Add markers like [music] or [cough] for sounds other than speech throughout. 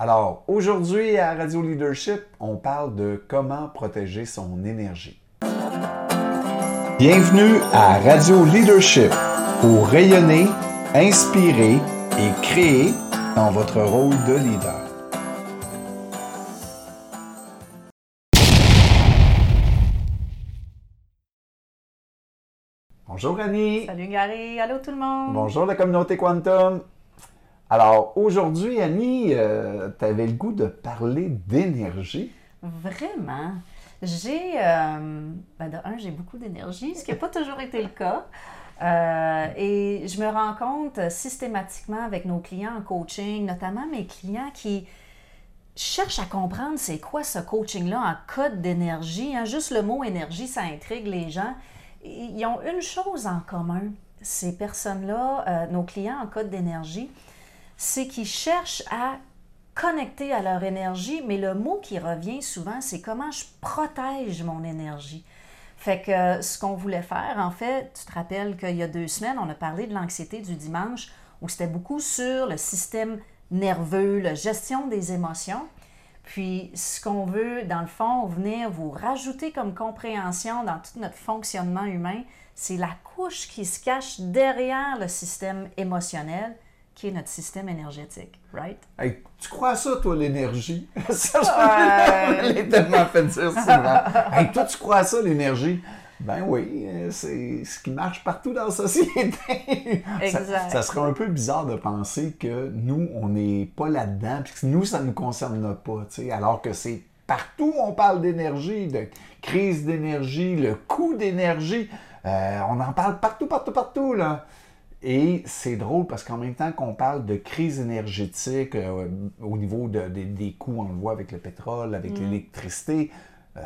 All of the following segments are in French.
Alors, aujourd'hui à Radio Leadership, on parle de comment protéger son énergie. Bienvenue à Radio Leadership pour rayonner, inspirer et créer dans votre rôle de leader. Bonjour Annie. Salut Gary, allô tout le monde. Bonjour la communauté Quantum. Alors aujourd'hui Annie, euh, tu avais le goût de parler d'énergie? Vraiment. J'ai, euh, ben de un, j'ai beaucoup d'énergie, ce qui n'a pas toujours été le cas. Euh, et je me rends compte systématiquement avec nos clients en coaching, notamment mes clients qui cherchent à comprendre c'est quoi ce coaching-là en code d'énergie. Hein. Juste le mot énergie, ça intrigue les gens. Ils ont une chose en commun, ces personnes-là, euh, nos clients en code d'énergie, c'est qu'ils cherchent à connecter à leur énergie, mais le mot qui revient souvent, c'est comment je protège mon énergie. Fait que euh, ce qu'on voulait faire, en fait, tu te rappelles qu'il y a deux semaines, on a parlé de l'anxiété du dimanche, où c'était beaucoup sur le système nerveux, la gestion des émotions. Puis, ce qu'on veut, dans le fond, venir vous rajouter comme compréhension dans tout notre fonctionnement humain, c'est la couche qui se cache derrière le système émotionnel, qui est notre système énergétique, right? Hey, tu crois ça, toi, l'énergie? [laughs] ça, je l'ai [laughs] tellement fait dire souvent. hey, toi, tu crois ça, l'énergie? Ben oui, euh, c'est ce qui marche partout dans la société. [laughs] Exact. Ça, serait un peu bizarre de penser que nous, on n'est pas là-dedans, puis que nous, ça ne nous concerne pas, tu sais, alors que c'est partout on parle d'énergie, de crise d'énergie, le coût d'énergie. Euh, on en parle partout, partout, partout, là. Et c'est drôle parce qu'en même temps qu'on parle de crise énergétique euh, au niveau de, des coûts, on le voit avec le pétrole, avec l'électricité, euh,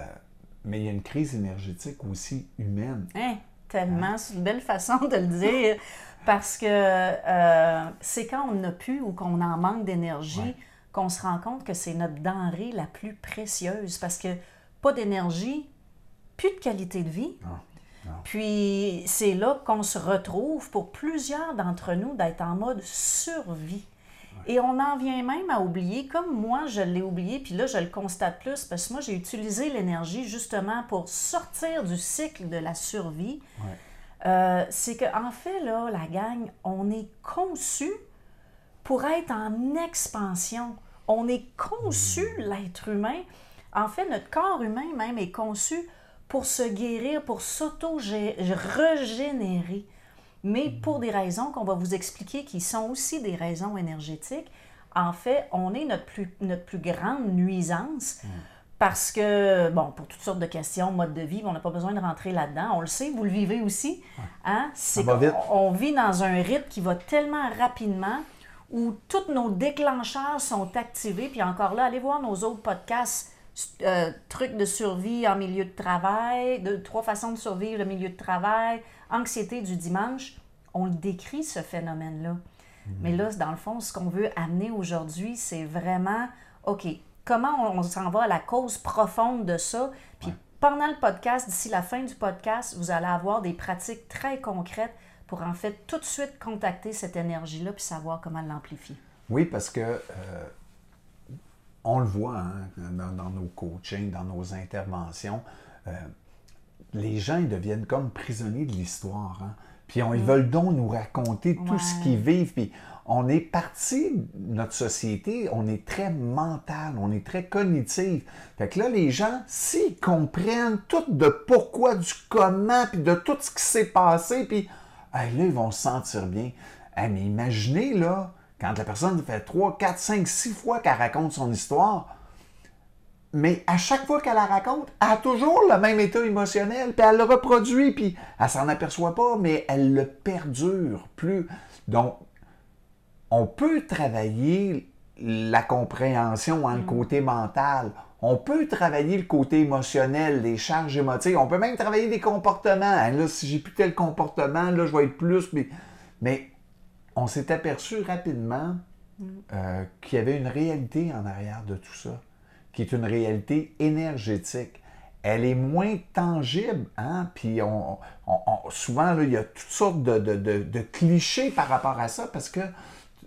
mais il y a une crise énergétique aussi humaine. Hein, tellement, c'est une belle façon de le dire. [laughs] Parce que euh, c'est quand on n'a plus ou qu'on en manque d'énergie qu'on se rend compte que c'est notre denrée la plus précieuse. Parce que pas d'énergie, plus de qualité de vie. Puis c'est là qu'on se retrouve pour plusieurs d'entre nous d'être en mode survie. Et on en vient même à oublier, comme moi je l'ai oublié, puis là je le constate plus, parce que moi j'ai utilisé l'énergie justement pour sortir du cycle de la survie. Euh, c'est qu'en en fait, là, la gang, on est conçu pour être en expansion. On est conçu, mmh. l'être humain. En fait, notre corps humain même est conçu pour se guérir, pour s'auto-régénérer. Mais pour des raisons qu'on va vous expliquer qui sont aussi des raisons énergétiques, en fait, on est notre plus, notre plus grande nuisance. Parce que, bon, pour toutes sortes de questions, mode de vie, on n'a pas besoin de rentrer là-dedans. On le sait, vous le vivez aussi. Hein? C'est on vit dans un rythme qui va tellement rapidement où tous nos déclencheurs sont activés. Puis encore là, allez voir nos autres podcasts euh, trucs de survie en milieu de travail, de trois façons de survivre le milieu de travail, anxiété du dimanche. On le décrit, ce phénomène-là. Mhm. Mais là, dans le fond, ce qu'on veut amener aujourd'hui, c'est vraiment, OK, comment on, s'en va à la cause profonde de ça? Puis pendant le podcast, d'ici la fin du podcast, vous allez avoir des pratiques très concrètes pour en fait tout de suite contacter cette énergie-là puis savoir comment l'amplifier. Oui, parce que euh, on le voit hein, dans, nos coachings, dans nos interventions. Euh, les gens ils deviennent comme prisonniers de l'histoire. Hein. Puis ils mm. veulent donc nous raconter tout ce qu'ils vivent. Puis on est parti, notre société, on est très mental, on est très cognitif. Fait que là, les gens, s'ils comprennent tout de pourquoi, du comment, puis de tout ce qui s'est passé, puis là, ils vont se sentir bien. mais imaginez, là, quand la personne fait 3, 4, 5, 6 fois qu'elle raconte son histoire, mais à chaque fois qu'elle la raconte, elle a toujours le même état émotionnel, puis elle le reproduit, puis elle s'en aperçoit pas, mais elle le perdure plus. Donc, on peut travailler la compréhension, hein, le mm. côté mental. On peut travailler le côté émotionnel, les charges émotives. On peut même travailler des comportements. Hein, là, si j'ai plus tel comportement, là, je vais être plus. Mais, mais on s'est aperçu rapidement euh, qu'il y avait une réalité en arrière de tout ça, qui est une réalité énergétique. Elle est moins tangible, hein? puis on, souvent, il y a toutes sortes de, clichés par rapport à ça, parce que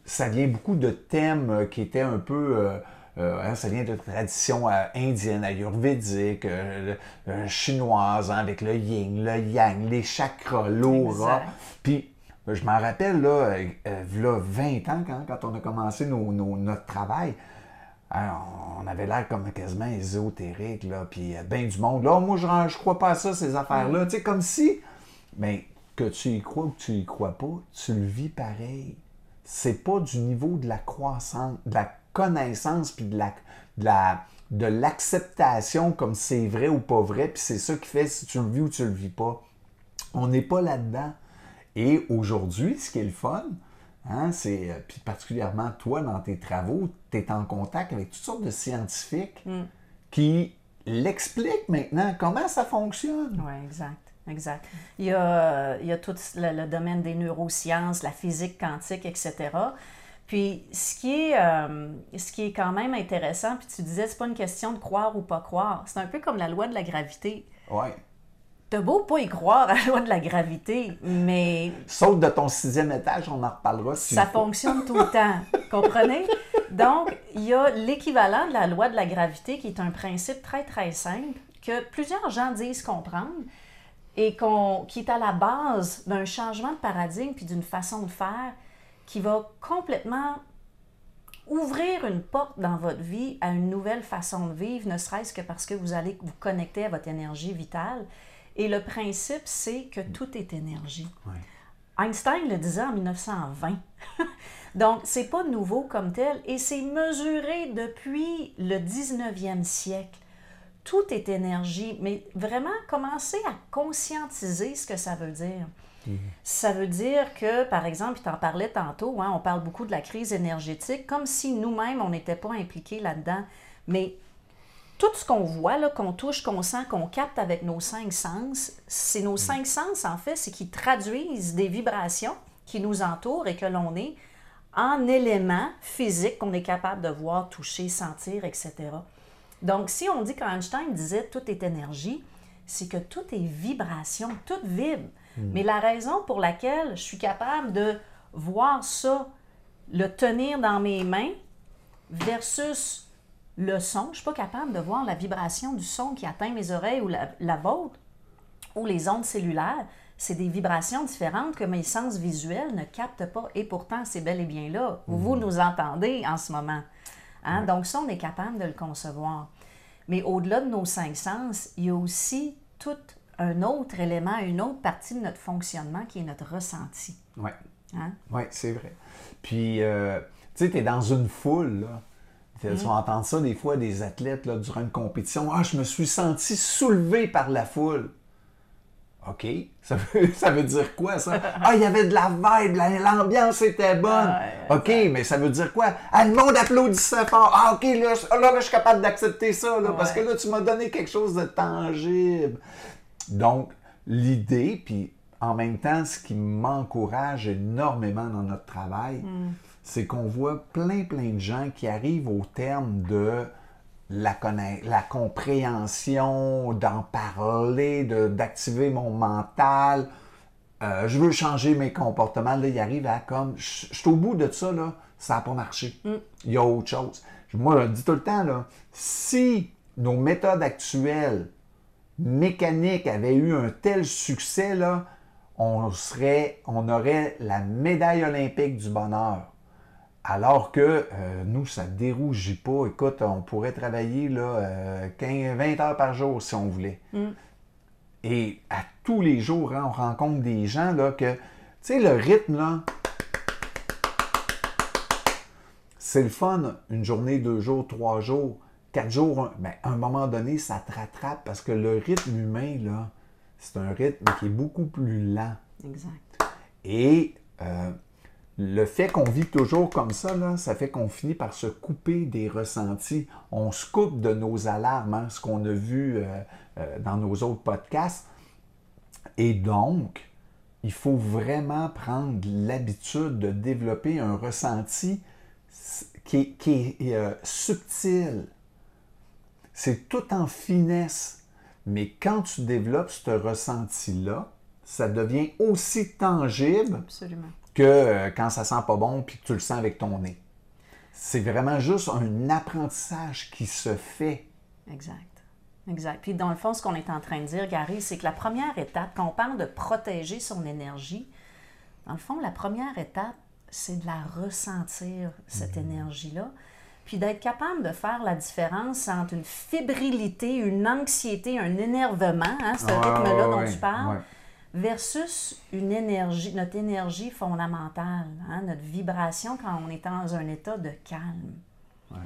ça vient beaucoup de thèmes euh, qui étaient un peu. euh, euh, hein, ça vient de traditions euh, indiennes, ayurvédiques, euh, chinoises, hein, avec le yin, le yang, les chakras, l'aura. Puis, je m'en rappelle, là, euh, euh, v'là 20 ans, quand, quand on a commencé nos- nos- notre travail, hein, on avait l'air comme quasiment ésotérique, là, puis euh, ben du monde. Là, moi, je, je crois pas à ça, ces affaires-là. Tu sais, comme si, mais que tu y crois ou que tu y crois pas, tu le vis pareil. C'est pas du niveau de la croissance, de la connaissance, puis de la, de la- de l'acceptation comme c'est vrai ou pas vrai, puis c'est ça qui fait si tu le vis ou tu le vis pas. On n'est pas là-dedans. Et aujourd'hui, ce qui est le fun, hein, c'est, euh, puis particulièrement toi dans tes travaux, tu es en contact avec toutes sortes de scientifiques qui l'expliquent maintenant comment ça fonctionne. Oui, exact. Exact. Il y a, il y a tout le, le domaine des neurosciences, la physique quantique, etc. Puis, ce qui est, euh, ce qui est quand même intéressant, puis tu disais, c'est pas une question de croire ou pas croire. C'est un peu comme la loi de la gravité. Ouais. T'as beau pas y croire à la loi de la gravité, mais Saute de ton sixième étage, on en reparlera. si ça fonctionne tout le temps. [laughs] Comprenez? Donc, il y a l'équivalent de la loi de la gravité qui est un principe très, très simple que plusieurs gens disent comprendre et qui est à la base d'un changement de paradigme puis d'une façon de faire qui va complètement ouvrir une porte dans votre vie à une nouvelle façon de vivre, ne serait-ce que parce que vous allez vous connecter à votre énergie vitale. Et le principe, c'est que tout est énergie. Einstein le disait en 1920. [laughs] Donc, c'est pas nouveau comme tel et c'est mesuré depuis le 19e siècle. Tout est énergie, mais vraiment commencer à conscientiser ce que ça veut dire. Ça veut dire que, par exemple, tu en parlais tantôt, hein, on parle beaucoup de la crise énergétique, comme si nous-mêmes, on n'était pas impliqués là-dedans. Mais tout ce qu'on voit, là, qu'on touche, qu'on sent, qu'on capte avec nos cinq sens, c'est nos cinq sens, en fait, c'est qui traduisent des vibrations qui nous entourent et que l'on est en éléments physiques qu'on est capable de voir, toucher, sentir, etc. Donc, si on dit qu'Einstein disait tout est énergie, c'est que tout est vibration, tout vibre. Mais la raison pour laquelle je suis capable de voir ça, le tenir dans mes mains, versus le son, je ne suis pas capable de voir la vibration du son qui atteint mes oreilles ou la, la vôtre, ou les ondes cellulaires. C'est des vibrations différentes que mes sens visuels ne captent pas. Et pourtant, c'est bel et bien là. Vous nous entendez en ce moment. Hein? Donc ça, on est capable de le concevoir. Mais au-delà de nos cinq sens, il y a aussi tout un autre élément, une autre partie de notre fonctionnement qui est notre ressenti. Ouais. Hein? Oui, c'est vrai. Puis, euh, tu sais, tu es dans une foule, là. Tu Mm. vas entendre ça des fois des athlètes là, durant une compétition. Ah, je me suis senti soulevé par la foule. OK. Ça [laughs] veut, ça veut dire quoi, ça? Ah, il y avait de la vibe, la- l'ambiance était bonne. Ouais, OK, mais ça veut dire quoi? Ah, le monde applaudissait fort. Ah, OK, là, je- là, là, je suis capable d'accepter ça, là, parce que là, tu m'as donné quelque chose de tangible. Donc, l'idée, puis en même temps, ce qui m'encourage énormément dans notre travail, c'est qu'on voit plein, plein de gens qui arrivent au terme de la, la compréhension, d'en parler, de- d'activer mon mental. Euh, je veux changer mes comportements. Là, ils arrivent à comme. Je je suis au bout de ça, là, ça n'a pas marché. Il y a autre chose. Moi, je dis tout le temps, là, si nos méthodes actuelles mécaniques avaient eu un tel succès, là, on, serait, on aurait la médaille olympique du bonheur. Alors que euh, nous, ça ne dérougit pas. Écoute, on pourrait travailler là, euh, 15, 20 heures par jour si on voulait. Et à tous les jours, hein, on rencontre des gens là, que, tu sais, le rythme, là, c'est le fun, une journée, deux jours, trois jours, quatre jours, un- ben, à un moment donné, ça te rattrape parce que le rythme humain, là, c'est un rythme qui est beaucoup plus lent. Exact. Et euh, le fait qu'on vit toujours comme ça, ça fait qu'on finit par se couper des ressentis. On se coupe de nos alarmes, hein, ce qu'on a vu euh, euh, dans nos autres podcasts. Et donc, il faut vraiment prendre l'habitude de développer un ressenti s- qui est, qui est, euh, subtil. C'est tout en finesse. Mais quand tu développes ce ressenti-là, ça devient aussi tangible Absolument. Que euh, quand ça sent pas bon puis que tu le sens avec ton nez. C'est vraiment juste un apprentissage qui se fait. Exact. Exact. Puis dans le fond, ce qu'on est en train de dire, Gary, c'est que la première étape, quand on parle de protéger son énergie, dans le fond, la première étape, c'est de la ressentir, cette énergie-là. Puis d'être capable de faire la différence entre une fébrilité, une anxiété, un énervement, hein, ce Ouais, rythme-là ouais, dont ouais, tu parles. Versus une énergie, notre énergie fondamentale, hein, notre vibration quand on est dans un état de calme. Ouais.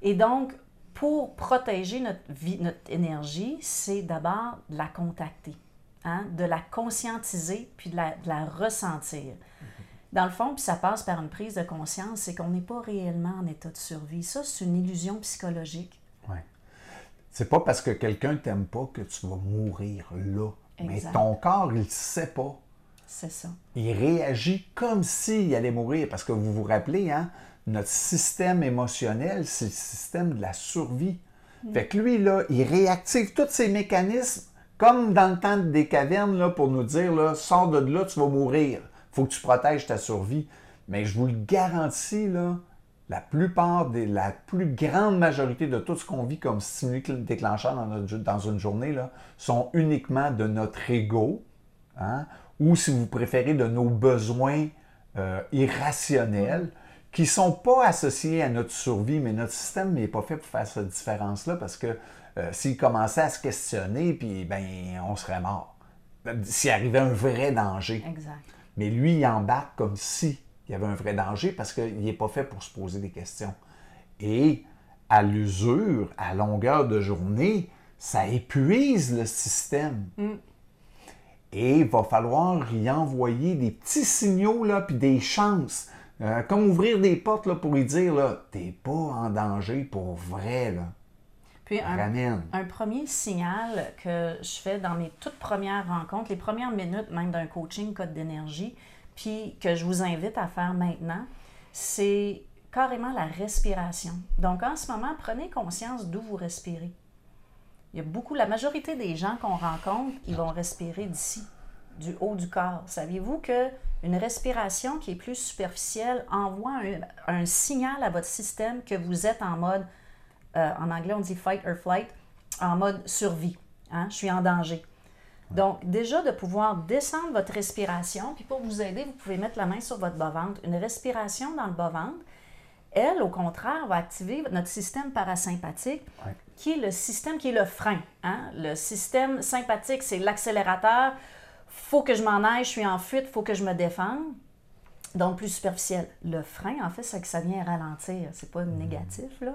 Et donc, pour protéger notre, vie, notre énergie, c'est d'abord de la contacter, hein, de la conscientiser, puis de la, de la ressentir. Dans le fond, puis ça passe par une prise de conscience, c'est qu'on n'est pas réellement en état de survie. Ça, c'est une illusion psychologique. Ouais. C'est pas parce que quelqu'un t'aime pas que tu vas mourir là. Mais ton corps, il sait pas. C'est ça. Il réagit comme s'il allait mourir. Parce que vous vous rappelez, hein, notre système émotionnel, c'est le système de la survie. Fait que lui, là, il réactive tous ces mécanismes comme dans le temps des cavernes là, pour nous dire là, sors de là, tu vas mourir. faut que tu protèges ta survie. Mais je vous le garantis, là, la plupart des, la plus grande majorité de tout ce qu'on vit comme stimuli déclencheur dans, notre- dans une journée là, sont uniquement de notre ego, hein, ou si vous préférez, de nos besoins euh, irrationnels qui ne sont pas associés à notre survie, mais notre système n'est pas fait pour faire cette différence-là parce que euh, s'il commençait à se questionner, puis ben, on serait mort. S'il arrivait un vrai danger. Exact. Mais lui, il embarque comme si il y avait un vrai danger parce qu'il n'est pas fait pour se poser des questions. Et à l'usure, à longueur de journée, ça épuise le système. Et il va falloir y envoyer des petits signaux, là, puis des chances. Euh, comme ouvrir des portes là, pour lui dire, là, t'es pas en danger pour vrai, là. Puis un premier signal que je fais dans mes toutes premières rencontres, les premières minutes même d'un coaching code d'énergie, puis que je vous invite à faire maintenant, c'est carrément la respiration. Donc en ce moment, prenez conscience d'où vous respirez. Il y a beaucoup, la majorité des gens qu'on rencontre, ils vont respirer d'ici, du haut du corps. Saviez-vous que une respiration qui est plus superficielle envoie un, signal à votre système que vous êtes en mode euh, en anglais, on dit fight or flight, en mode survie. Hein? Je suis en danger. Donc, déjà, de pouvoir descendre votre respiration, puis pour vous aider, vous pouvez mettre la main sur votre bas-ventre. Une respiration dans le bas-ventre, elle, au contraire, va activer notre système parasympathique, Ouais. qui est le système qui est le frein. hein. Le système sympathique, c'est l'accélérateur. faut que je m'en aille, je suis en fuite, faut que je me défende. Donc, plus superficiel. Le frein, en fait, c'est que ça vient ralentir. C'est pas négatif, là.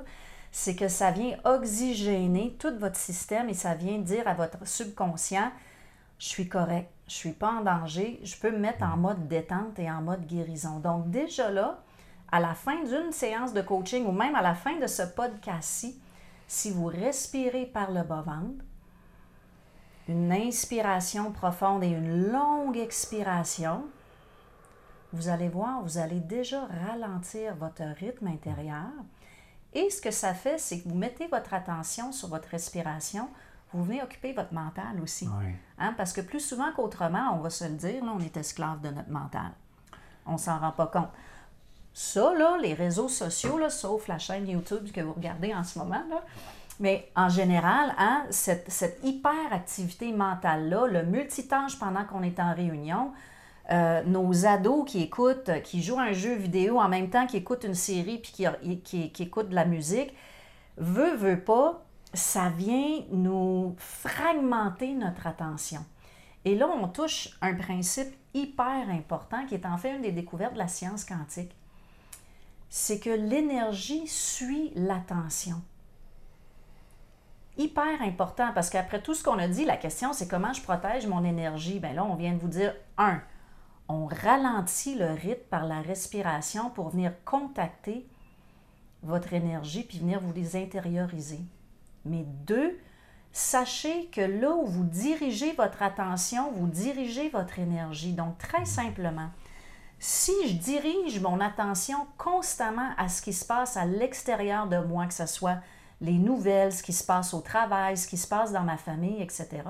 C'est que ça vient oxygéner tout votre système et ça vient dire à votre subconscient je suis correct, je suis pas en danger, je peux me mettre en mode détente et en mode guérison. Donc, déjà là, à la fin d'une séance de coaching ou même à la fin de ce podcast-ci, si vous respirez par le bas-ventre, une inspiration profonde et une longue expiration, vous allez voir, vous allez déjà ralentir votre rythme intérieur. Et ce que ça fait, c'est que vous mettez votre attention sur votre respiration, vous venez occuper votre mental aussi. Hein, Parce que plus souvent qu'autrement, on va se le dire, là, on est esclave de notre mental. On s'en rend pas compte. Ça, là, les réseaux sociaux, là, sauf la chaîne YouTube que vous regardez en ce moment, là, mais en général, hein, cette, cette hyperactivité mentale-là, le multitâche pendant qu'on est en réunion, euh, nos ados qui écoutent, qui jouent à un jeu vidéo en même temps qu'ils écoutent une série puis qui, qui, qui écoutent de la musique, veut, veut pas, ça vient nous fragmenter notre attention. Et là, on touche un principe hyper important qui est en fait une des découvertes de la science quantique. C'est que l'énergie suit l'attention. Hyper important parce qu'après tout ce qu'on a dit, la question c'est comment je protège mon énergie? Bien là, on vient de vous dire, un, on ralentit le rythme par la respiration pour venir contacter votre énergie puis venir vous les intérioriser. Mais deux, sachez que là où vous dirigez votre attention, vous dirigez votre énergie. Donc, très simplement, si je dirige mon attention constamment à ce qui se passe à l'extérieur de moi, que ce soit les nouvelles, ce qui se passe au travail, ce qui se passe dans ma famille, etc.,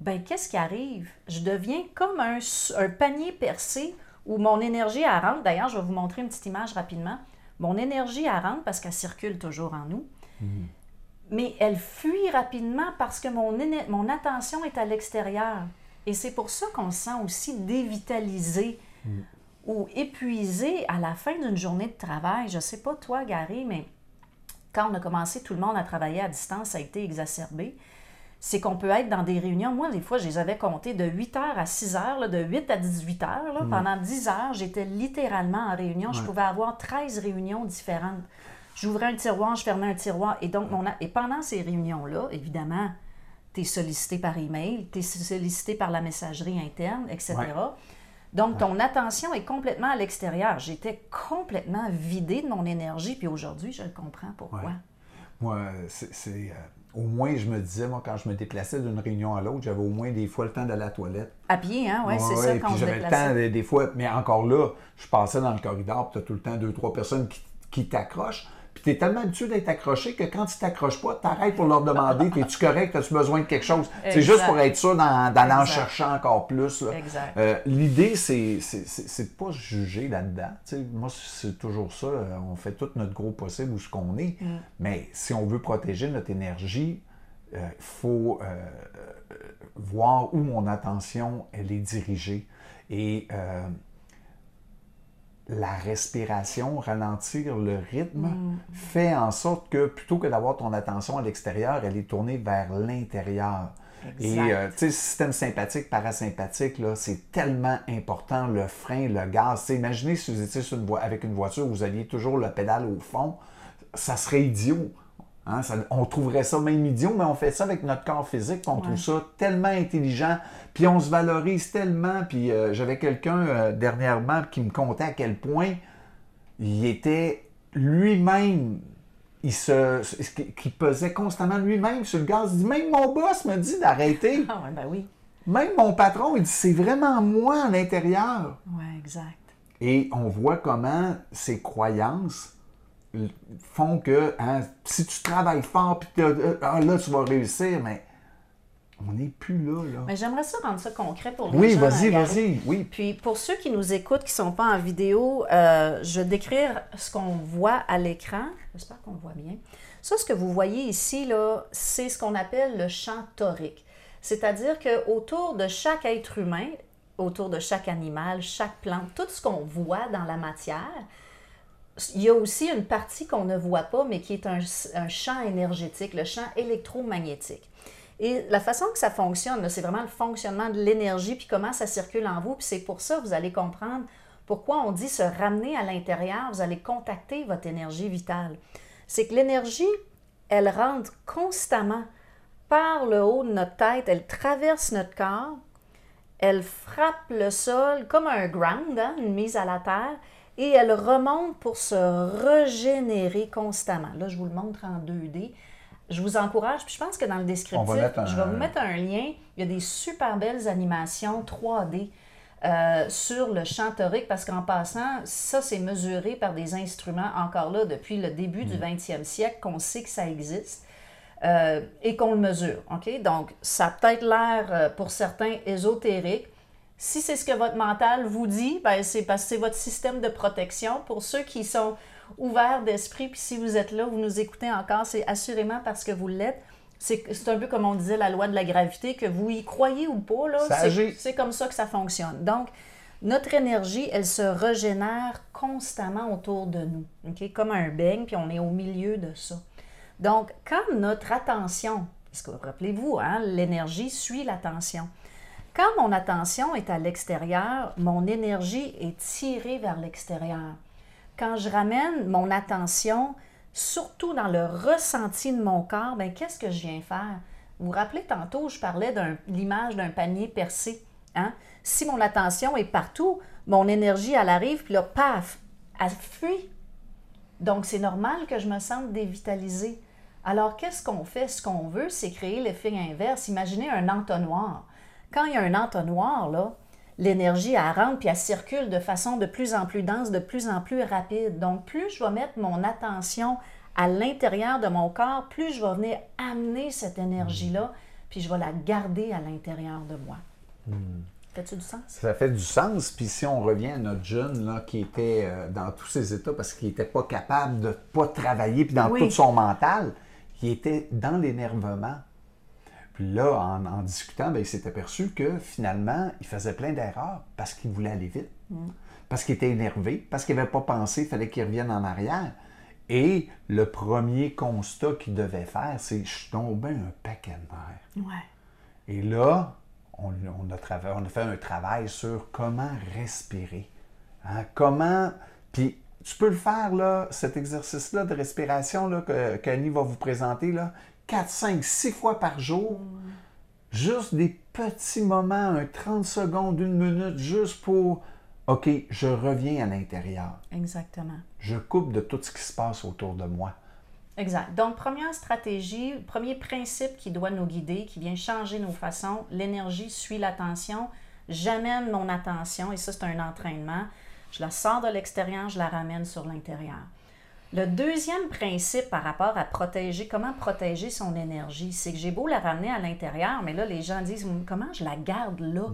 ben qu'est-ce qui arrive? Je deviens comme un, un panier percé où mon énergie, elle rentre. D'ailleurs, je vais vous montrer une petite image rapidement. Mon énergie, elle rentre parce qu'elle circule toujours en nous. Mais elle fuit rapidement parce que mon, mon attention est à l'extérieur. Et c'est pour ça qu'on se sent aussi dévitalisé ou épuisé à la fin d'une journée de travail. Je sais pas toi, Gary, mais quand on a commencé tout le monde à travailler à distance, ça a été exacerbé. C'est qu'on peut être dans des réunions. Moi, des fois, je les avais comptées de 8 heures à 6 heures, là, de 8 à 18 heures. là. Pendant 10 heures, j'étais littéralement en réunion. Je pouvais avoir 13 réunions différentes. J'ouvrais un tiroir, je fermais un tiroir. Et donc, mon et pendant ces réunions-là, évidemment, tu es sollicité par email, tu es sollicité par la messagerie interne, etc. Ouais. Donc, ton attention est complètement à l'extérieur. J'étais complètement vidée de mon énergie, puis aujourd'hui, je le comprends pourquoi. Ouais. Moi, c'est. euh, au moins, je me disais, moi, quand je me déplaçais d'une réunion à l'autre, j'avais au moins des fois le temps d'aller à la toilette. À pied, hein? Oui, Ouais, c'est ouais, ça, puis quand se j'avais le temps, des, des fois, mais encore là, je passais dans le corridor, puis tu as tout le temps deux, trois personnes qui, qui t'accrochent. Puis tu es tellement habitué d'être accroché que quand tu t'accroches pas, tu arrêtes pour leur demander Es-tu [laughs] correct As-tu besoin de quelque chose? C'est juste pour être sûr d'en- d'aller en chercher encore plus. là. Exact. Euh, L'idée, c'est de pas se juger là-dedans. Moi, c'est toujours ça. euh, On fait tout notre gros possible où ce qu'on est. Mm. Mais si on veut protéger notre énergie, il faut euh, euh, voir où mon attention elle est dirigée. Et euh, la respiration, ralentir le rythme, fait en sorte que plutôt que d'avoir ton attention à l'extérieur, elle est tournée vers l'intérieur. Et euh, tu sais, système sympathique, parasympathique, là, c'est tellement important, le frein, le gaz. Imaginez si vous étiez sur une vo- avec une voiture, vous aviez toujours le pédale au fond, ça serait idiot. Hein, ça- on trouverait ça même idiot, mais on fait ça avec notre corps physique, puis on trouve ça tellement intelligent, puis on se valorise tellement. Puis euh, j'avais quelqu'un euh, dernièrement qui me contait à quel point il était lui-même, il se, qui- pesait constamment lui-même sur le gaz. Il dit, même mon boss me dit d'arrêter. Ah, ouais, ben oui. Même mon patron, il dit, c'est vraiment moi à l'intérieur. Oui, exact. Et on voit comment ces croyances font que hein, si tu travailles fort, puis euh, ah, là, tu vas réussir, mais on n'est plus là. là. Mais j'aimerais ça rendre ça concret pour les oui, gens. vas-y, hein, Gary. vas-y. Oui. Puis pour ceux qui nous écoutent, qui ne sont pas en vidéo, euh, je vais décrire ce qu'on voit à l'écran. J'espère qu'on le voit bien. Ça, ce que vous voyez ici, là, c'est ce qu'on appelle le champ torique. C'est-à-dire qu'autour de chaque être humain, autour de chaque animal, chaque plante, tout ce qu'on voit dans la matière, il y a aussi une partie qu'on ne voit pas, mais qui est un, champ énergétique, le champ électromagnétique. Et la façon que ça fonctionne, c'est vraiment le fonctionnement de l'énergie, puis comment ça circule en vous. Puis c'est pour ça, vous allez comprendre pourquoi on dit se ramener à l'intérieur, vous allez contacter votre énergie vitale. C'est que l'énergie, elle rentre constamment par le haut de notre tête, elle traverse notre corps, elle frappe le sol comme un ground, hein, une mise à la terre, et elle remonte pour se régénérer constamment. Là, je vous le montre en 2D. Je vous encourage, puis je pense que dans le descriptif, va un- je vais vous mettre un lien. Il y a des super belles animations 3D euh, sur le champ torique, parce qu'en passant, ça, c'est mesuré par des instruments, encore là, depuis le début Mm. du 20e siècle, qu'on sait que ça existe. euh, et qu'on le mesure. OK? Donc, ça a peut-être l'air euh, pour certains ésotérique. Si c'est ce que votre mental vous dit, ben, c'est parce que c'est votre système de protection. Pour ceux qui sont ouverts d'esprit, puis si vous êtes là, vous nous écoutez encore, c'est assurément parce que vous l'êtes. C'est un peu comme on disait la loi de la gravité, que vous y croyez ou pas, c'est- comme ça que ça fonctionne. Donc, notre énergie, elle se régénère constamment autour de nous, comme un beigne, puis on est au milieu de ça. Donc, quand notre attention, parce que rappelez-vous, hein, l'énergie suit l'attention. Quand mon attention est à l'extérieur, mon énergie est tirée vers l'extérieur. Quand je ramène mon attention, surtout dans le ressenti de mon corps, ben, qu'est-ce que je viens faire? Vous vous rappelez tantôt, je parlais de l'image d'un panier percé. Hein? Si mon attention est partout, mon énergie, elle arrive, puis là, paf, elle fuit. Donc, c'est normal que je me sente dévitalisée. Alors, qu'est-ce qu'on fait? Ce qu'on veut, c'est créer l'effet inverse. Imaginez un entonnoir. Quand il y a un entonnoir, là, l'énergie, elle rentre puis elle circule de façon de plus en plus dense, de plus en plus rapide. Donc, plus je vais mettre mon attention à l'intérieur de mon corps, plus je vais venir amener cette énergie-là, puis je vais la garder à l'intérieur de moi. Fait-tu du sens? Ça fait du sens. Puis si on revient à notre jeune là, qui était euh, dans tous ses états parce qu'il n'était pas capable de pas travailler, puis dans Oui. tout son mental, il était dans l'énervement. Puis là, en, en discutant, ben, il s'est aperçu que finalement, il faisait plein d'erreurs parce qu'il voulait aller vite, parce qu'il était énervé, parce qu'il n'avait pas pensé, il fallait qu'il revienne en arrière. Et le premier constat qu'il devait faire, c'est je suis tombé un paquet de. Ouais. Et là, on, on a trava- on a fait un travail sur comment respirer. Hein, Comment. Puis, tu peux le faire, là, cet exercice-là de respiration là, que qu'Annie va vous présenter, là, 4, 5, 6 fois par jour. Juste des petits moments, un 30 secondes, une minute, juste pour. OK, je reviens à l'intérieur. Exactement. Je coupe de tout ce qui se passe autour de moi. Exact. Donc, première stratégie, premier principe qui doit nous guider, qui vient changer nos façons, l'énergie suit l'attention. J'amène mon attention, et ça, c'est un entraînement. Je la sors de l'extérieur, je la ramène sur l'intérieur. Le deuxième principe par rapport à protéger, comment protéger son énergie, c'est que j'ai beau la ramener à l'intérieur, mais là, les gens disent Hum, comment je la garde là?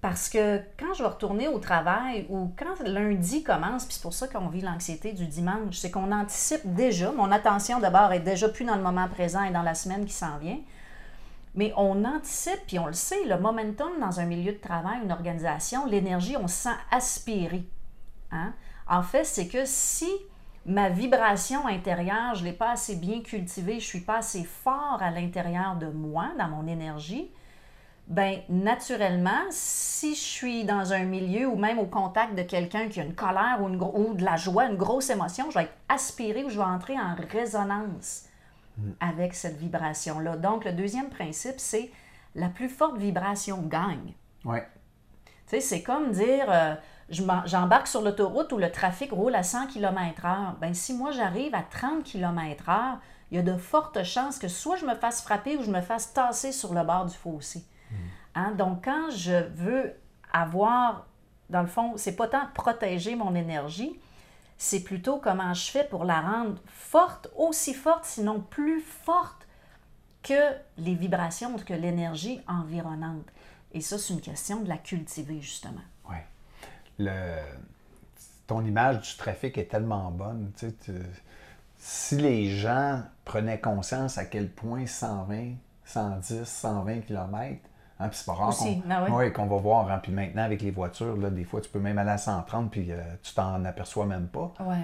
Parce que quand je vais retourner au travail ou quand lundi commence, puis c'est pour ça qu'on vit l'anxiété du dimanche, c'est qu'on anticipe déjà, mon attention d'abord est déjà plus dans le moment présent et dans la semaine qui s'en vient, mais on anticipe, puis on le sait, le momentum dans un milieu de travail, une organisation, l'énergie, on se sent aspirer. Hein? En fait, c'est que si ma vibration intérieure, je ne l'ai pas assez bien cultivée, je ne suis pas assez fort à l'intérieur de moi, dans mon énergie, ben naturellement, si je suis dans un milieu ou même au contact de quelqu'un qui a une colère ou, une gro- ou de la joie, une grosse émotion, je vais être aspirée ou je vais entrer en résonance avec cette vibration-là. Donc, le deuxième principe, c'est la plus forte vibration gagne. Ouais. Tu sais, c'est comme dire, euh, j'embarque sur l'autoroute où le trafic roule à 100 km/h. Ben, si moi j'arrive à 30 km/h, il y a de fortes chances que soit je me fasse frapper ou je me fasse tasser sur le bord du fossé. Hein? Donc, quand je veux avoir, dans le fond, c'est pas tant protéger mon énergie, c'est plutôt comment je fais pour la rendre forte, aussi forte, sinon plus forte que les vibrations, que l'énergie environnante. Et ça, c'est une question de la cultiver, justement. Le... Ton image du trafic est tellement bonne. tu sais, tu- Si les gens prenaient conscience à quel point 120, 110, 120 km, hein, puis c'est pas rare Aussi, qu'on oui. ouais, qu'on va voir. hein, puis maintenant, avec les voitures, là, des fois, tu peux même aller à 130 puis euh, tu t'en aperçois même pas. Ouais.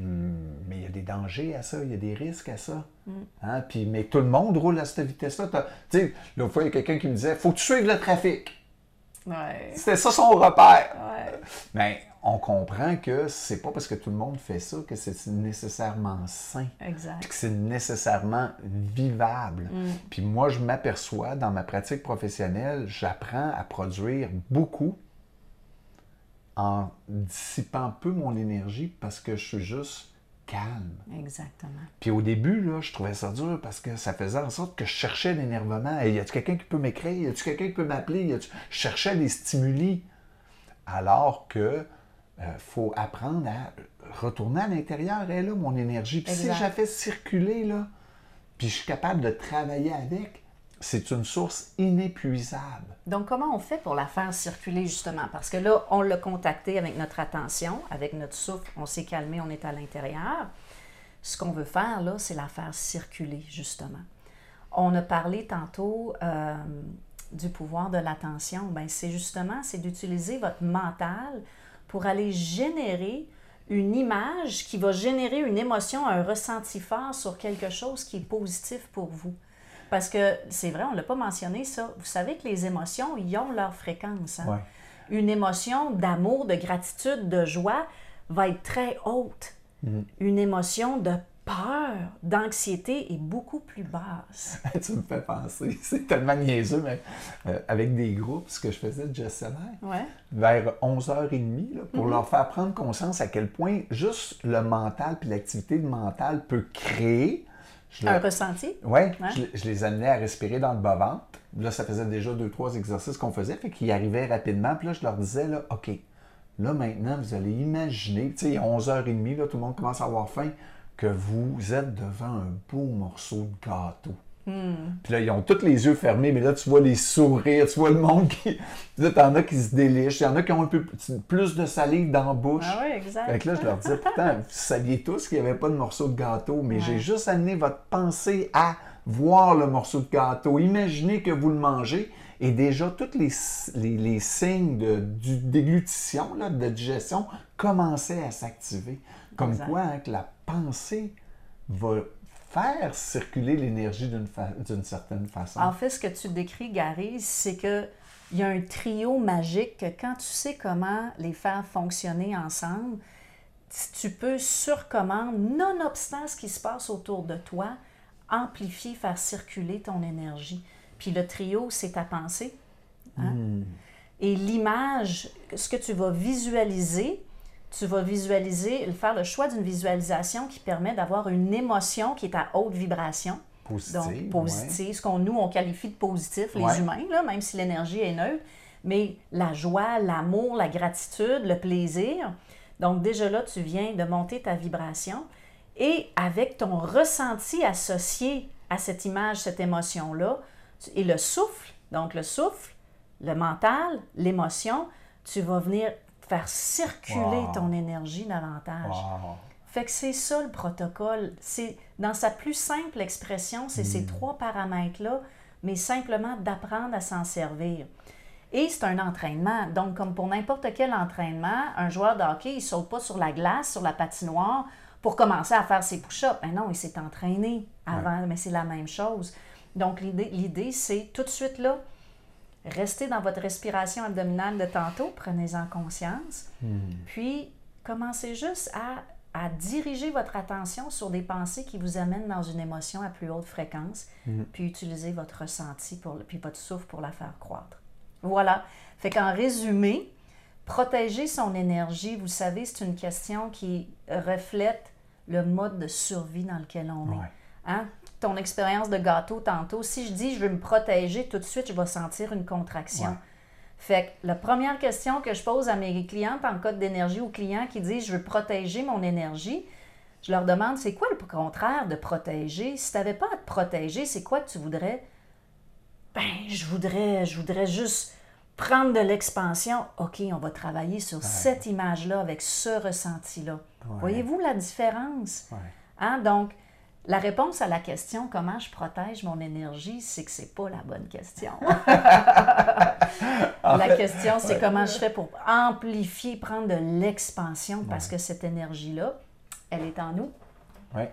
Hum, mais il y a des dangers à ça, il y a des risques à ça. Mm. Hein, puis, mais tout le monde roule à cette vitesse-là. Tu sais, l'autre fois, il y a quelqu'un qui me disait faut que tu suives le trafic. Ouais. C'était ça son repère. Mais on comprend que c'est pas parce que tout le monde fait ça que c'est nécessairement sain, puis Exact. que c'est nécessairement vivable. Puis moi, je m'aperçois dans ma pratique professionnelle, j'apprends à produire beaucoup en dissipant peu mon énergie parce que je suis juste calme. Exactement. Puis au début, là, je trouvais ça dur parce que ça faisait en sorte que je cherchais l'énervement. Y a-tu quelqu'un qui peut m'écrire? Y a-tu quelqu'un qui peut m'appeler? Je cherchais des stimuli. Alors que euh, faut apprendre à retourner à l'intérieur. Elle est là, mon énergie. Puis si je la fais circuler, là, puis je suis capable de travailler avec, c'est une source inépuisable. Donc, comment on fait pour la faire circuler, justement? Parce que là, on l'a contacté avec notre attention, avec notre souffle, on s'est calmé, on est à l'intérieur. Ce qu'on veut faire, là, c'est la faire circuler, justement. On a parlé tantôt euh, du pouvoir de l'attention. Ben, c'est justement, c'est d'utiliser votre mental pour aller générer une image qui va générer une émotion, un ressenti fort sur quelque chose qui est positif pour vous. Parce que c'est vrai, on ne l'a pas mentionné ça. Vous savez que les émotions, ils ont leur fréquence. hein. Ouais. Une émotion d'amour, de gratitude, de joie va être très haute. Une émotion de peur, d'anxiété est beaucoup plus basse. [laughs] tu me fais penser, [laughs] c'est tellement niaiseux, mais euh, avec des groupes, ce que je faisais de gestionnaire, Ouais. vers 11h30 là, pour leur faire prendre conscience à quel point juste le mental puis l'activité mentale peut créer. Je Un ressenti? Ouais, Ouais. je, je les amenais à respirer dans le bas-ventre. Là, ça faisait déjà deux, trois exercices qu'on faisait, fait qu'ils arrivaient rapidement. Puis là, je leur disais, là, OK, là, maintenant, vous allez imaginer, tu sais, il est 11h30, là, tout le monde commence à avoir faim, que vous êtes devant un beau morceau de gâteau. Puis là, ils ont tous les yeux fermés, mais là, tu vois les sourires, tu vois le monde qui. Là, t'en as qui se délichent, il y en a qui ont un peu plus de salive dans la bouche. Ah oui, exact. Fait que là, je leur disais, putain, vous saviez tous qu'il n'y avait pas de morceau de gâteau, mais j'ai juste amené votre pensée à voir le morceau de gâteau. Imaginez que vous le mangez et déjà tous les, les, signes de du déglutition, là, de digestion commençaient à s'activer. Comme quoi hein, que la pensée va faire circuler l'énergie d'une certaine façon? En fait, ce que tu décris, Gary, c'est que il y a un trio magique que quand tu sais comment les faire fonctionner ensemble, tu peux sur commande, nonobstant ce qui se passe autour de toi, amplifier, faire circuler ton énergie. Puis le trio, c'est ta pensée. Hein? Hmm. Et l'image, ce que tu vas visualiser, tu vas visualiser, faire le choix d'une visualisation qui permet d'avoir une émotion qui est à haute vibration. Positive. Donc, positive, ce qu'on nous, on qualifie de positif, les humains, là, même si l'énergie est neutre. Mais la joie, l'amour, la gratitude, le plaisir. Donc, déjà là, tu viens de monter ta vibration. Et avec ton ressenti associé à cette image, cette émotion-là, et le souffle, donc le souffle, le mental, l'émotion, tu vas venir faire circuler ton énergie davantage. Fait que c'est ça le protocole. C'est dans sa plus simple expression, c'est ces hmm. trois paramètres-là, mais simplement d'apprendre à s'en servir. Et c'est un entraînement. Donc, comme pour n'importe quel entraînement, un joueur de hockey, il ne saute pas sur la glace, sur la patinoire, pour commencer à faire ses push-ups. Ben non, il s'est entraîné avant, mais c'est la même chose. Donc, l'idée, c'est tout de suite là, restez dans votre respiration abdominale de tantôt, prenez-en conscience, hmm. puis commencez juste à, diriger votre attention sur des pensées qui vous amènent dans une émotion à plus haute fréquence, hmm. puis utilisez votre ressenti, pour, puis votre souffle pour la faire croître. Voilà. Fait qu'en résumé, protéger son énergie, vous savez, c'est une question qui reflète le mode de survie dans lequel on est. Hein? Ton expérience de gâteau tantôt, si je dis je veux me protéger, tout de suite, je vais sentir une contraction. Fait que la première question que je pose à mes clientes en code d'énergie aux clients qui disent je veux protéger mon énergie, je leur demande c'est quoi le contraire de protéger? Si tu n'avais pas à te protéger, c'est quoi que tu voudrais? Ben, je voudrais, je voudrais juste prendre de l'expansion. OK, on va travailler sur cette image-là avec ce ressenti-là. Voyez-vous la différence? Hein? Donc, la réponse à la question comment je protège mon énergie, c'est que c'est pas la bonne question. [laughs] la question, c'est comment je fais pour amplifier, prendre de l'expansion parce que cette énergie-là, elle est en nous. Oui,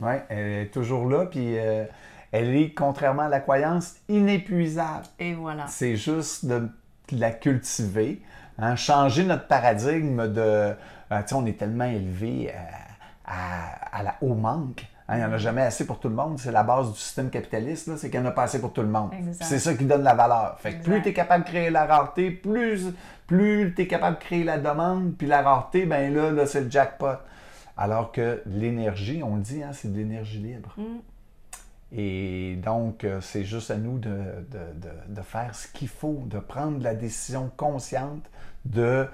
ouais, elle est toujours là, puis euh, elle est, contrairement à la croyance, inépuisable. Et voilà. C'est juste de la cultiver, hein, changer notre paradigme de. Euh, sais, on est tellement élevé euh, à, à la, au manque. Hein, il n'y en a jamais assez pour tout le monde. C'est la base du système capitaliste, c'est qu'il n'y en a pas assez pour tout le monde. C'est ça qui donne la valeur. Fait plus tu es capable de créer la rareté, plus, plus tu es capable de créer la demande, puis la rareté, ben là, là c'est le jackpot. Alors que l'énergie, on le dit, hein, c'est de l'énergie libre. Mm. Et donc, euh, c'est juste à nous de, de, de faire ce qu'il faut, de prendre la décision consciente de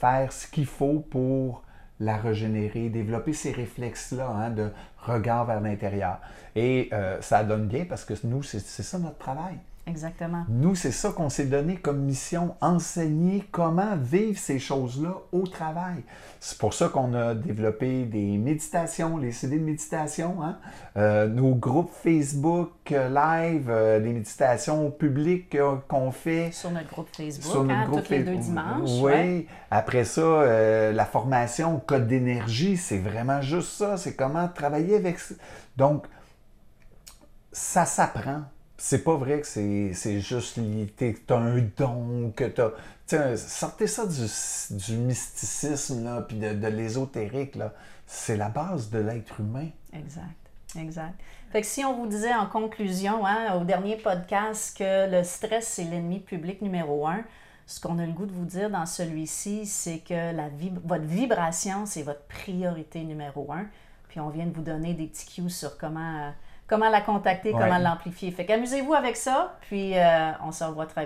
faire ce qu'il faut pour la régénérer, développer ces réflexes-là hein, de regard vers l'intérieur. Et euh, ça donne bien parce que nous, c'est ça notre travail. Exactement. Nous, c'est ça qu'on s'est donné comme mission, enseigner comment vivre ces choses-là au travail. C'est pour ça qu'on a développé des méditations, les CD de méditation, hein? Euh, nos groupes Facebook euh, live, euh, les méditations publiques qu'on fait. Sur notre groupe Facebook, sur notre hein, groupe les deux dimanches. Oui. Après ça, la formation code d'énergie, c'est vraiment juste ça. C'est comment travailler avec... Donc, ça s'apprend c'est pas vrai que c'est juste tu as un don, que tu as. Sortez ça du, du mysticisme, là, puis de, de l'ésotérique. C'est la base de l'être humain. Exact. Exact. Fait que si on vous disait en conclusion, hein, au dernier podcast, que le stress, c'est l'ennemi public numéro un, ce qu'on a le goût de vous dire dans celui-ci, c'est que la votre vibration, c'est votre priorité numéro un. Puis on vient de vous donner des petits cues sur comment. Comment la contacter, comment l'amplifier. Fait qu'amusez-vous avec ça, puis euh, on se revoit très